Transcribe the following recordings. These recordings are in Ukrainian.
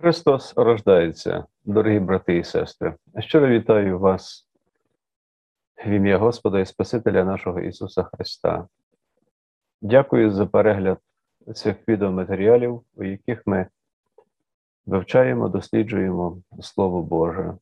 Христос рождається, дорогі брати і сестри. Щиро вітаю вас в ім'я Господа і Спасителя нашого Ісуса Христа. Дякую за перегляд цих відеоматеріалів, у яких ми вивчаємо, досліджуємо Слово Боже,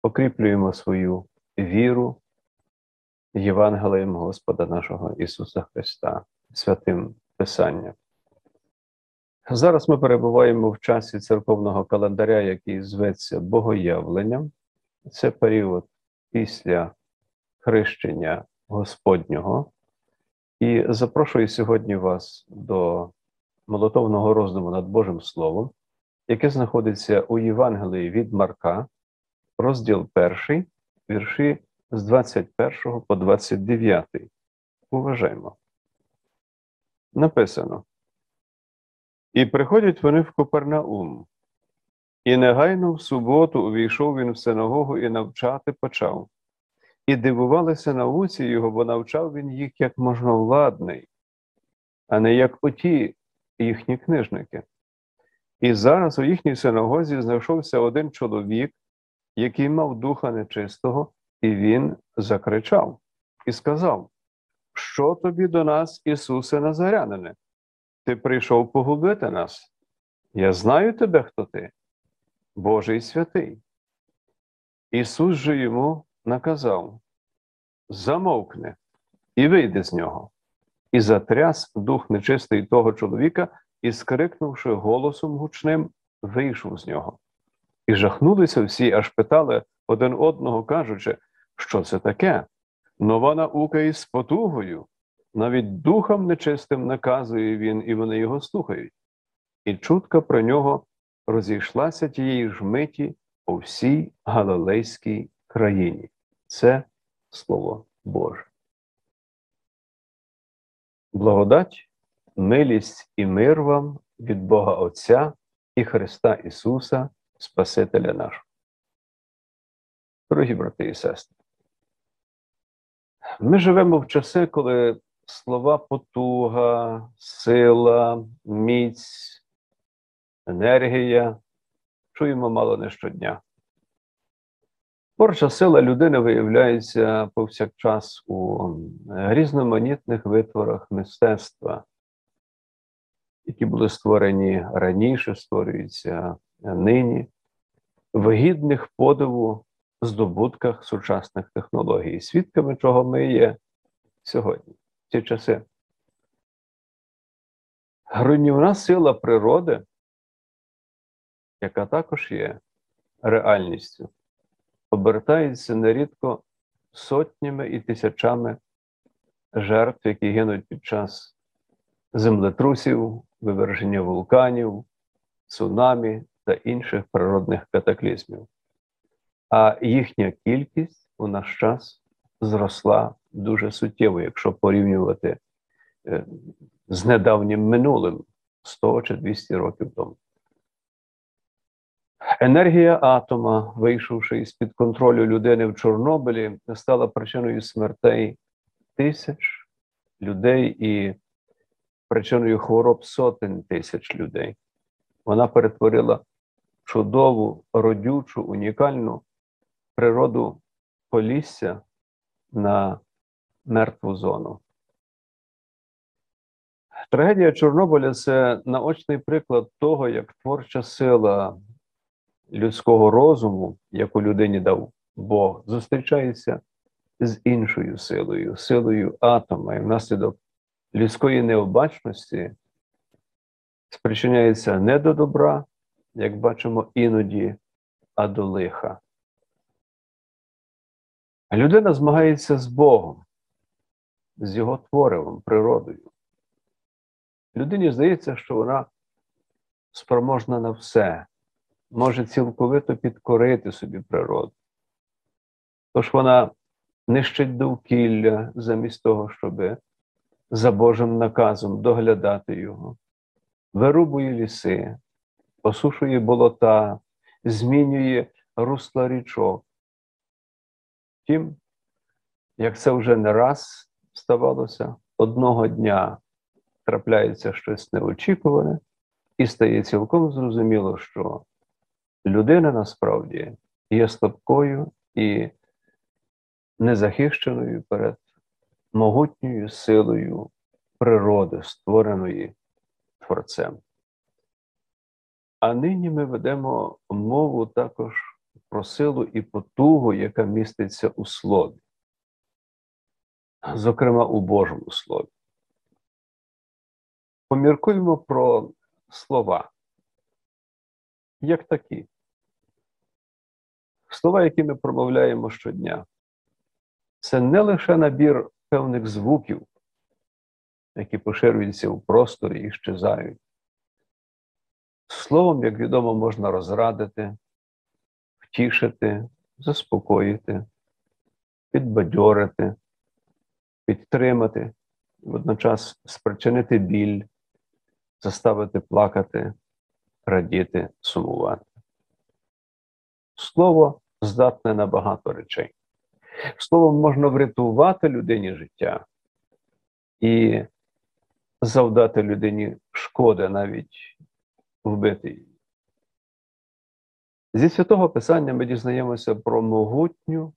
покріплюємо свою віру Євангелієм Господа нашого Ісуса Христа, святим Писанням. Зараз ми перебуваємо в часі церковного календаря, який зветься Богоявленням. Це період після хрещення Господнього. І запрошую сьогодні вас до молотовного роздуму над Божим Словом, яке знаходиться у Євангелії від Марка, розділ 1, вірші з 21 по 29. Уважаємо. Написано. І приходять вони в Копернаум. І негайно в суботу увійшов він в синагогу і навчати почав. І дивувалися науці його, бо навчав він їх як можновладний, а не як оті їхні книжники. І зараз у їхній синагозі знайшовся один чоловік, який мав духа нечистого, і він закричав і сказав: Що тобі до нас, Ісусе Назарянине? Ти прийшов погубити нас. Я знаю тебе, хто ти, Божий святий. Ісус же йому наказав: замовкни і вийди з нього, і затряс дух нечистий того чоловіка, і, скрикнувши голосом гучним, вийшов з нього. І жахнулися всі, аж питали один одного, кажучи, що це таке? Нова наука із потугою. Навіть духом нечистим наказує він, і вони його слухають. І чутка про нього розійшлася тієї ж миті по всій Галилейській країні. Це Слово Боже. Благодать, милість і мир вам від Бога Отця і Христа Ісуса, Спасителя нашого. Дорогі брати і сестри. Ми живемо в часи, коли слова потуга, сила, міць, енергія. Чуємо мало не щодня. Творча сила людини виявляється повсякчас у різноманітних витворах мистецтва, які були створені раніше, створюються нині, в гідних подиву здобутках сучасних технологій, свідками чого ми є сьогодні ці часи. Руйнівна сила природи, яка також є реальністю, обертається нерідко сотнями і тисячами жертв, які гинуть під час землетрусів, виверження вулканів, цунамі та інших природних катаклізмів. А їхня кількість у наш час зросла дуже суттєво, якщо порівнювати е, з недавнім минулим 100 чи 200 років тому. Енергія атома, вийшовши із під контролю людини в Чорнобилі, стала причиною смертей тисяч людей і причиною хвороб сотень тисяч людей. Вона перетворила чудову, родючу, унікальну природу Полісся на мертву зону. Трагедія Чорнобиля це наочний приклад того, як творча сила людського розуму, яку людині дав Бог, зустрічається з іншою силою, силою атома, і внаслідок людської необачності спричиняється не до добра, як бачимо іноді, а до лиха. Людина змагається з Богом, з його творивом, природою. Людині здається, що вона спроможна на все, може цілковито підкорити собі природу. Тож вона нищить довкілля замість того, щоб за Божим наказом доглядати його, вирубує ліси, посушує болота, змінює русла річок. Втім, як це вже не раз ставалося, одного дня трапляється щось неочікуване, і стає цілком зрозуміло, що людина насправді є слабкою і незахищеною перед могутньою силою природи, створеної Творцем. А нині ми ведемо мову також про силу і потугу, яка міститься у слові, зокрема у Божому Слові. Поміркуємо про слова. Як такі? Слова, які ми промовляємо щодня, це не лише набір певних звуків, які поширюються у просторі і щезають. Словом, як відомо, можна розрадити, втішити, заспокоїти, підбадьорити, підтримати, водночас спричинити біль, заставити плакати, радіти, сумувати. Слово здатне на багато речей. Словом можна врятувати людині життя і завдати людині шкоди навіть вбити її. Зі святого Писання ми дізнаємося про могутню,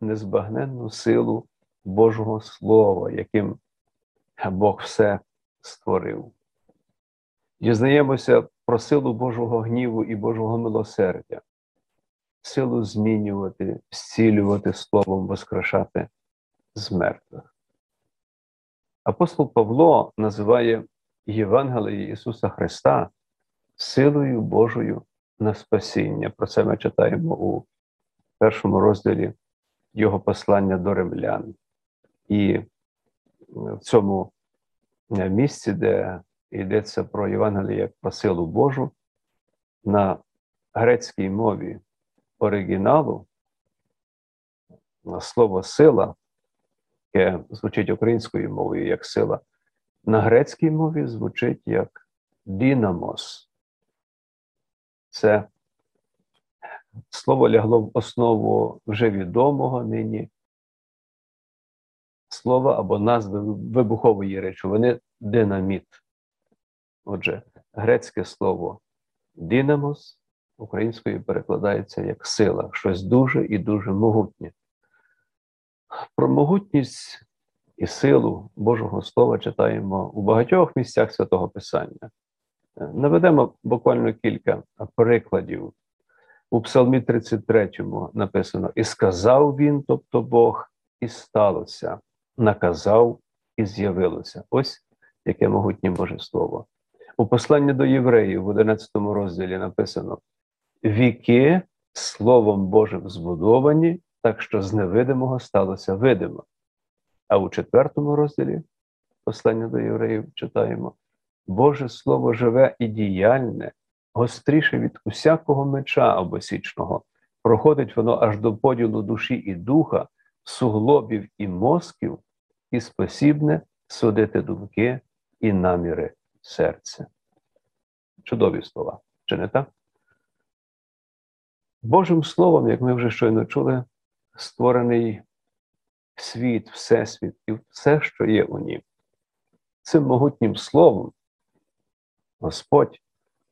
незбагненну силу Божого Слова, яким Бог все створив. Дізнаємося про силу Божого гніву і Божого милосердя, силу змінювати, зцілювати словом, воскрешати з мертвих. Апостол Павло називає Євангеліє Ісуса Христа силою Божою на спасіння. Про це ми читаємо у першому розділі Його послання до римлян. І в цьому місці, де йдеться про Євангеліє як про силу Божу, на грецькій мові оригіналу слово сила, яке звучить українською мовою як сила, на грецькій мові звучить як динамос. Це слово лягло в основу вже відомого нині слова або назви вибухової речовини динаміт. Отже, грецьке слово динамос українською перекладається як сила, щось дуже і дуже могутнє. Про могутність і силу Божого Слова читаємо у багатьох місцях святого Писання. Наведемо буквально кілька прикладів. У Псалмі 33 написано: І сказав він, тобто Бог, і сталося, наказав і з'явилося. Ось яке могутнє Боже Слово. У посланні до євреїв в 11 розділі написано: віки Словом Божим збудовані, так що з невидимого сталося видимо. А у четвертому розділі послання до євреїв читаємо: Боже Слово живе і діяльне, гостріше від усякого меча обосічного, проходить воно аж до поділу душі і духа, суглобів і мозків, і спосібне судити думки і наміри серця. Чудові слова, чи не так? Божим Словом, як ми вже щойно чули, створений світ, всесвіт і все, що є у нім. Цим могутнім словом Господь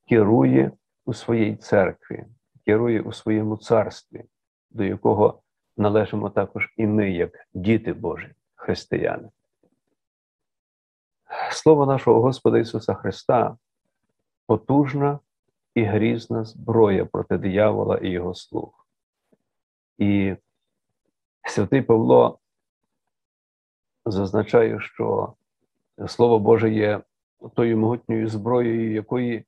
керує у своїй церкві, керує у своєму царстві, до якого належимо також і ми, як діти Божі, християни. Слово нашого Господа Ісуса Христа потужна і грізна зброя проти диявола і його слуг. І святий Павло зазначає, що Слово Боже є тою могутньою зброєю, якої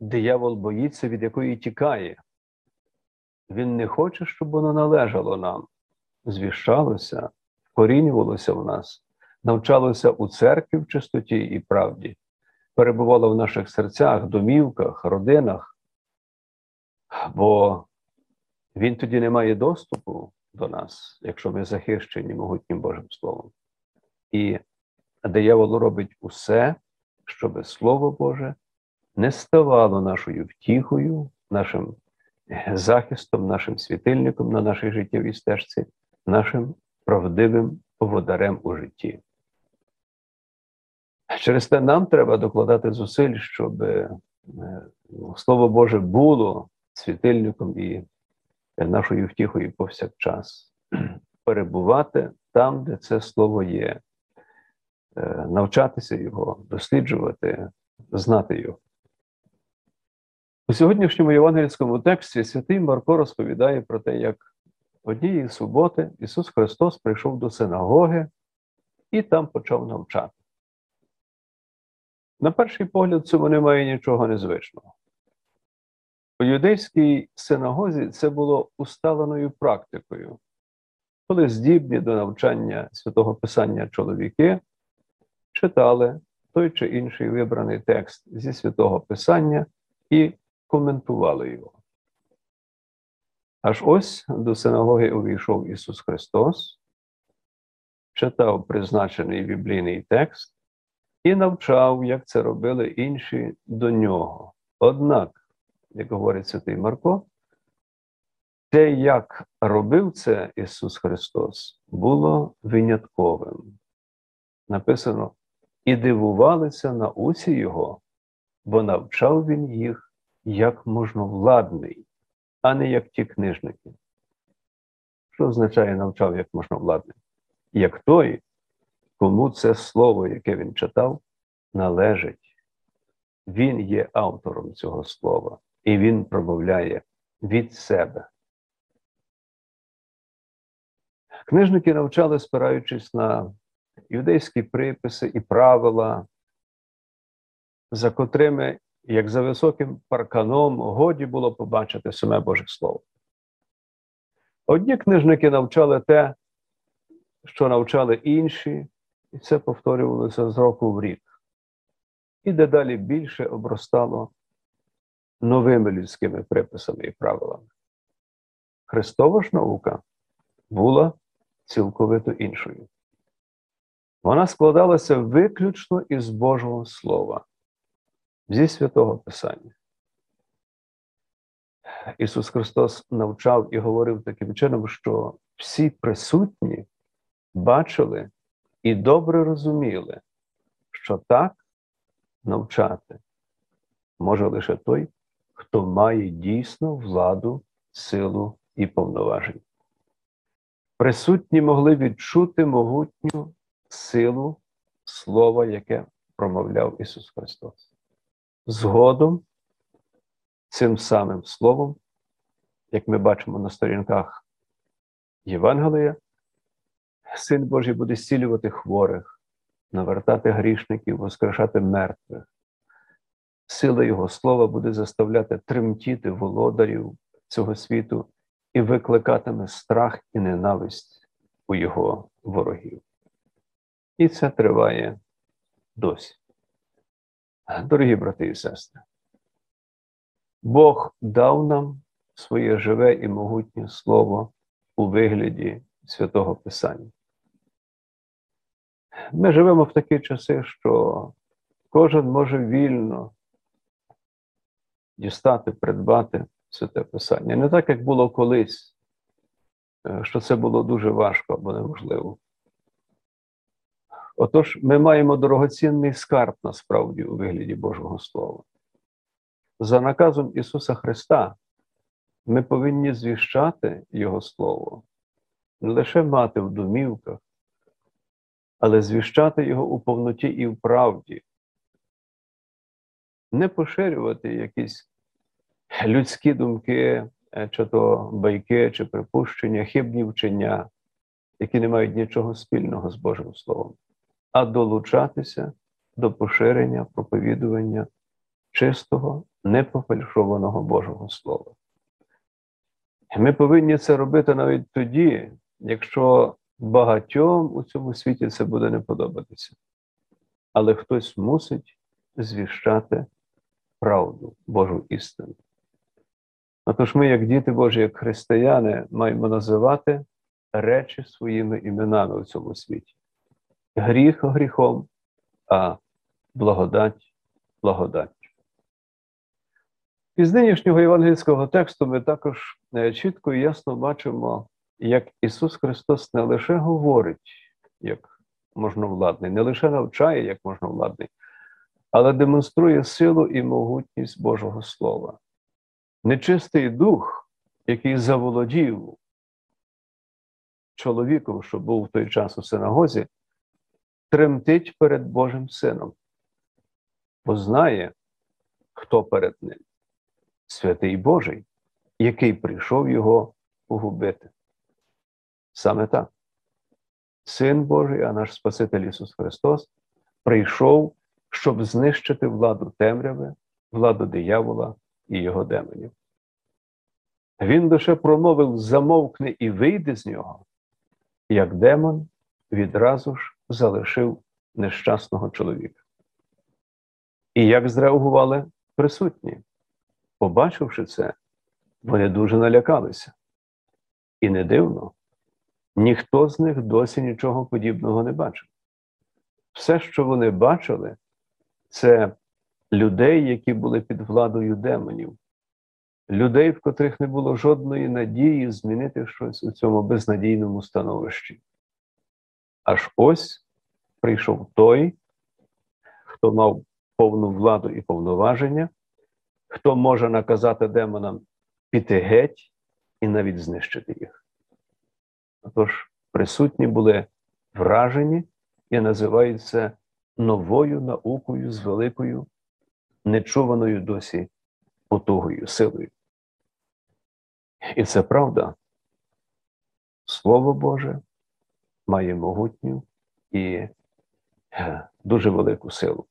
диявол боїться, від якої тікає. Він не хоче, щоб воно належало нам, звіщалося, вкорінювалося в нас, навчалося у церкві в чистоті і правді, перебувало в наших серцях, домівках, родинах, бо він тоді не має доступу до нас, якщо ми захищені могутнім Божим Словом. І диявол робить усе, щоб Слово Боже не ставало нашою втіхою, нашим захистом, нашим світильником на нашій життєвій стежці, нашим правдивим поводарем у житті. Через те нам треба докладати зусиль, щоб е, Слово Боже було світильником і нашою втіхою повсякчас. Перебувати там, де це слово є, е, навчатися його, досліджувати, знати його. У сьогоднішньому євангельському тексті святий Марко розповідає про те, як однієї суботи Ісус Христос прийшов до синагоги і там почав навчати. На перший погляд, цьому немає нічого незвичного. У юдейській синагозі це було усталеною практикою, коли здібні до навчання святого Писання чоловіки читали той чи інший вибраний текст зі святого Писання і коментували його. Аж ось до синагоги увійшов Ісус Христос, читав призначений біблійний текст і навчав, як це робили інші до нього. Однак, як говорить Святий Марко, те, як робив це Ісус Христос, було винятковим. Написано, і дивувалися науці Його, бо навчав Він їх як можновладний, а не як ті книжники. Що означає навчав як можновладний? Як той, кому це слово, яке він читав, належить. Він є автором цього слова, і він промовляє від себе. Книжники навчали, спираючись на юдейські приписи і правила, за котрими, як за високим парканом, годі було побачити саме Боже Слово. Одні книжники навчали те, що навчали інші, і це повторювалося з року в рік. І дедалі більше обростало новими людськими приписами і правилами. Христова ж наука була цілковито іншою. Вона складалася виключно із Божого Слова, зі святого Писання. Ісус Христос навчав і говорив таким чином, що всі присутні бачили і добре розуміли, що так навчати може лише той, хто має дійсно владу, силу і повноважень. Присутні могли відчути могутню силу слова, яке промовляв Ісус Христос. Згодом цим самим словом, як ми бачимо на сторінках Євангелія, Син Божий буде зцілювати хворих, навертати грішників, воскрешати мертвих. Сила Його слова буде заставляти тремтіти володарів цього світу і викликатиме страх і ненависть у його ворогів. І це триває досі. Дорогі брати і сестри, Бог дав нам своє живе і могутнє Слово у вигляді святого Писання. Ми живемо в такі часи, що кожен може вільно дістати, придбати святе Писання. Не так, як було колись, е, що це було дуже важко або неможливо. Отож, ми маємо дорогоцінний скарб насправді у вигляді Божого Слова. За наказом Ісуса Христа ми повинні звіщати Його Слово, не лише мати в домівках, але звіщати Його у повноті і в правді, не поширювати якісь людські думки, е, чи то байки, чи припущення, хибні вчення, які не мають нічого спільного з Божим Словом, а долучатися до поширення, проповідування чистого, непофальшованого Божого Слова. Ми повинні це робити навіть тоді, якщо багатьом у цьому світі це буде не подобатися. Але хтось мусить звіщати правду, Божу істину. Отож ми, як діти Божі, як християни, маємо називати речі своїми іменами у цьому світі. Гріх гріхом, а благодать благодать. Із нинішнього євангельського тексту ми також е, чітко і ясно бачимо, як Ісус Христос не лише говорить, як можновладний, не лише навчає як можновладний, але демонструє силу і могутність Божого Слова. Нечистий дух, який заволодів чоловіком, що був в той час у синагозі, тремтить перед Божим Сином, бо знає, хто перед ним святий Божий, який прийшов його погубити. Саме так. Син Божий, а наш Спаситель Ісус Христос, прийшов, щоб знищити владу темряви, владу диявола і його демонів. Він лише промовив замовкни і вийди з нього, як демон відразу ж залишив нещасного чоловіка. І як зреагували присутні? Побачивши це, вони дуже налякалися. І не дивно, ніхто з них досі нічого подібного не бачив. Все, що вони бачили, це людей, які були під владою демонів, людей, в котрих не було жодної надії змінити щось у цьому безнадійному становищі. Аж ось прийшов той, хто мав повну владу і повноваження, хто може наказати демонам піти геть і навіть знищити їх. Отож, присутні були вражені і називаються новою наукою з великою, нечуваною досі потугою, силою. І це правда. Слово Боже має могутню і е, дуже велику силу.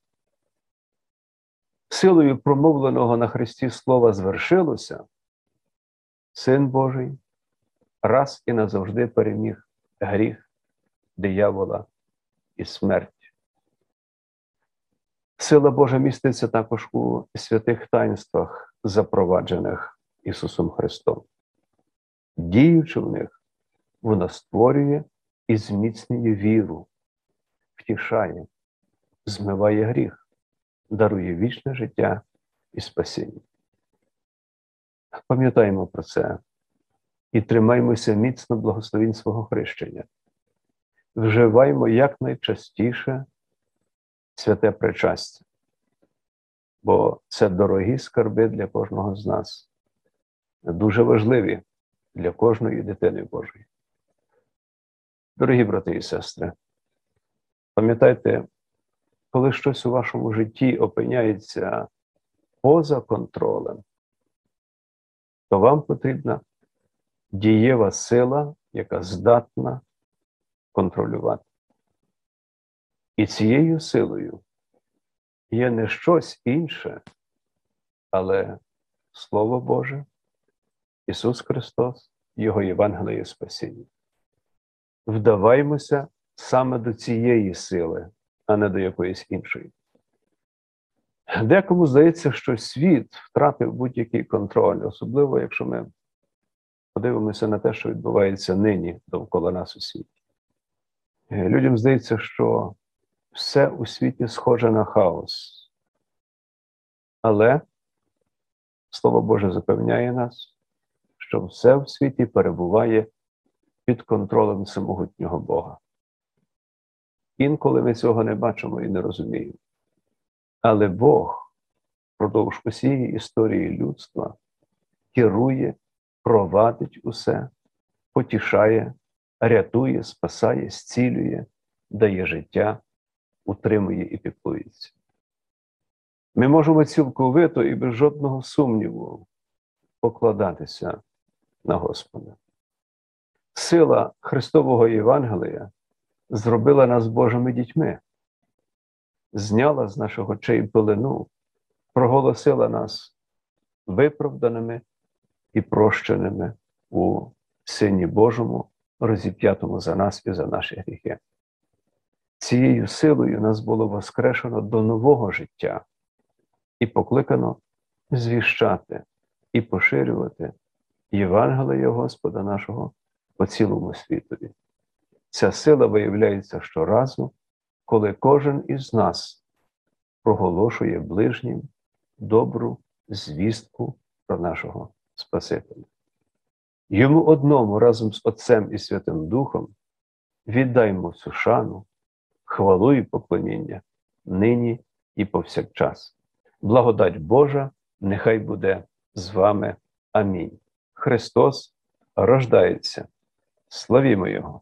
Силою промовленого на Христі Слова звершилося, Син Божий раз і назавжди переміг гріх, диявола і смерть. Сила Божа міститься також у святих таїнствах, запроваджених Ісусом Христом. Діючи в них, вона створює і зміцнює віру, втішає, змиває гріх, дарує вічне життя і спасіння. Пам'ятаємо про це і тримаймося міцно благословінь свого хрещення. Вживаймо якнайчастіше святе причастя, бо це дорогі скарби для кожного з нас, дуже важливі для кожної дитини Божої. Дорогі брати і сестри, пам'ятайте, коли щось у вашому житті опиняється поза контролем, то вам потрібна дієва сила, яка здатна контролювати. І цією силою є не щось інше, але Слово Боже, Ісус Христос, Його Євангеліє Спасіння. Вдаваймося саме до цієї сили, а не до якоїсь іншої. Декому здається, що світ втратив будь-який контроль, особливо якщо ми подивимося на те, що відбувається нині довкола нас у світі. Людям здається, що все у світі схоже на хаос. Але Слово Боже запевняє нас, що все в світі перебуває під контролем самогутнього Бога. Інколи ми цього не бачимо і не розуміємо. Але Бог впродовж усієї історії людства керує, провадить усе, потішає, рятує, спасає, зцілює, дає життя, утримує і піклується. Ми можемо цілковито і без жодного сумніву покладатися на Господа. Сила Христового Євангелія зробила нас Божими дітьми, зняла з нашого очей пилину, проголосила нас виправданими і прощеними у Сині Божому, розіп'ятому за нас і за наші гріхи. Цією силою нас було воскрешено до нового життя і покликано звіщати і поширювати Євангелія Господа нашого по цілому світові. Ця сила виявляється щоразу, коли кожен із нас проголошує ближнім добру звістку про нашого Спасителя. Йому одному разом з Отцем і Святим Духом віддаймо всю шану, хвалу і поклоніння, нині і повсякчас. Благодать Божа нехай буде з вами. Амінь. Христос рождається. Славімо Його!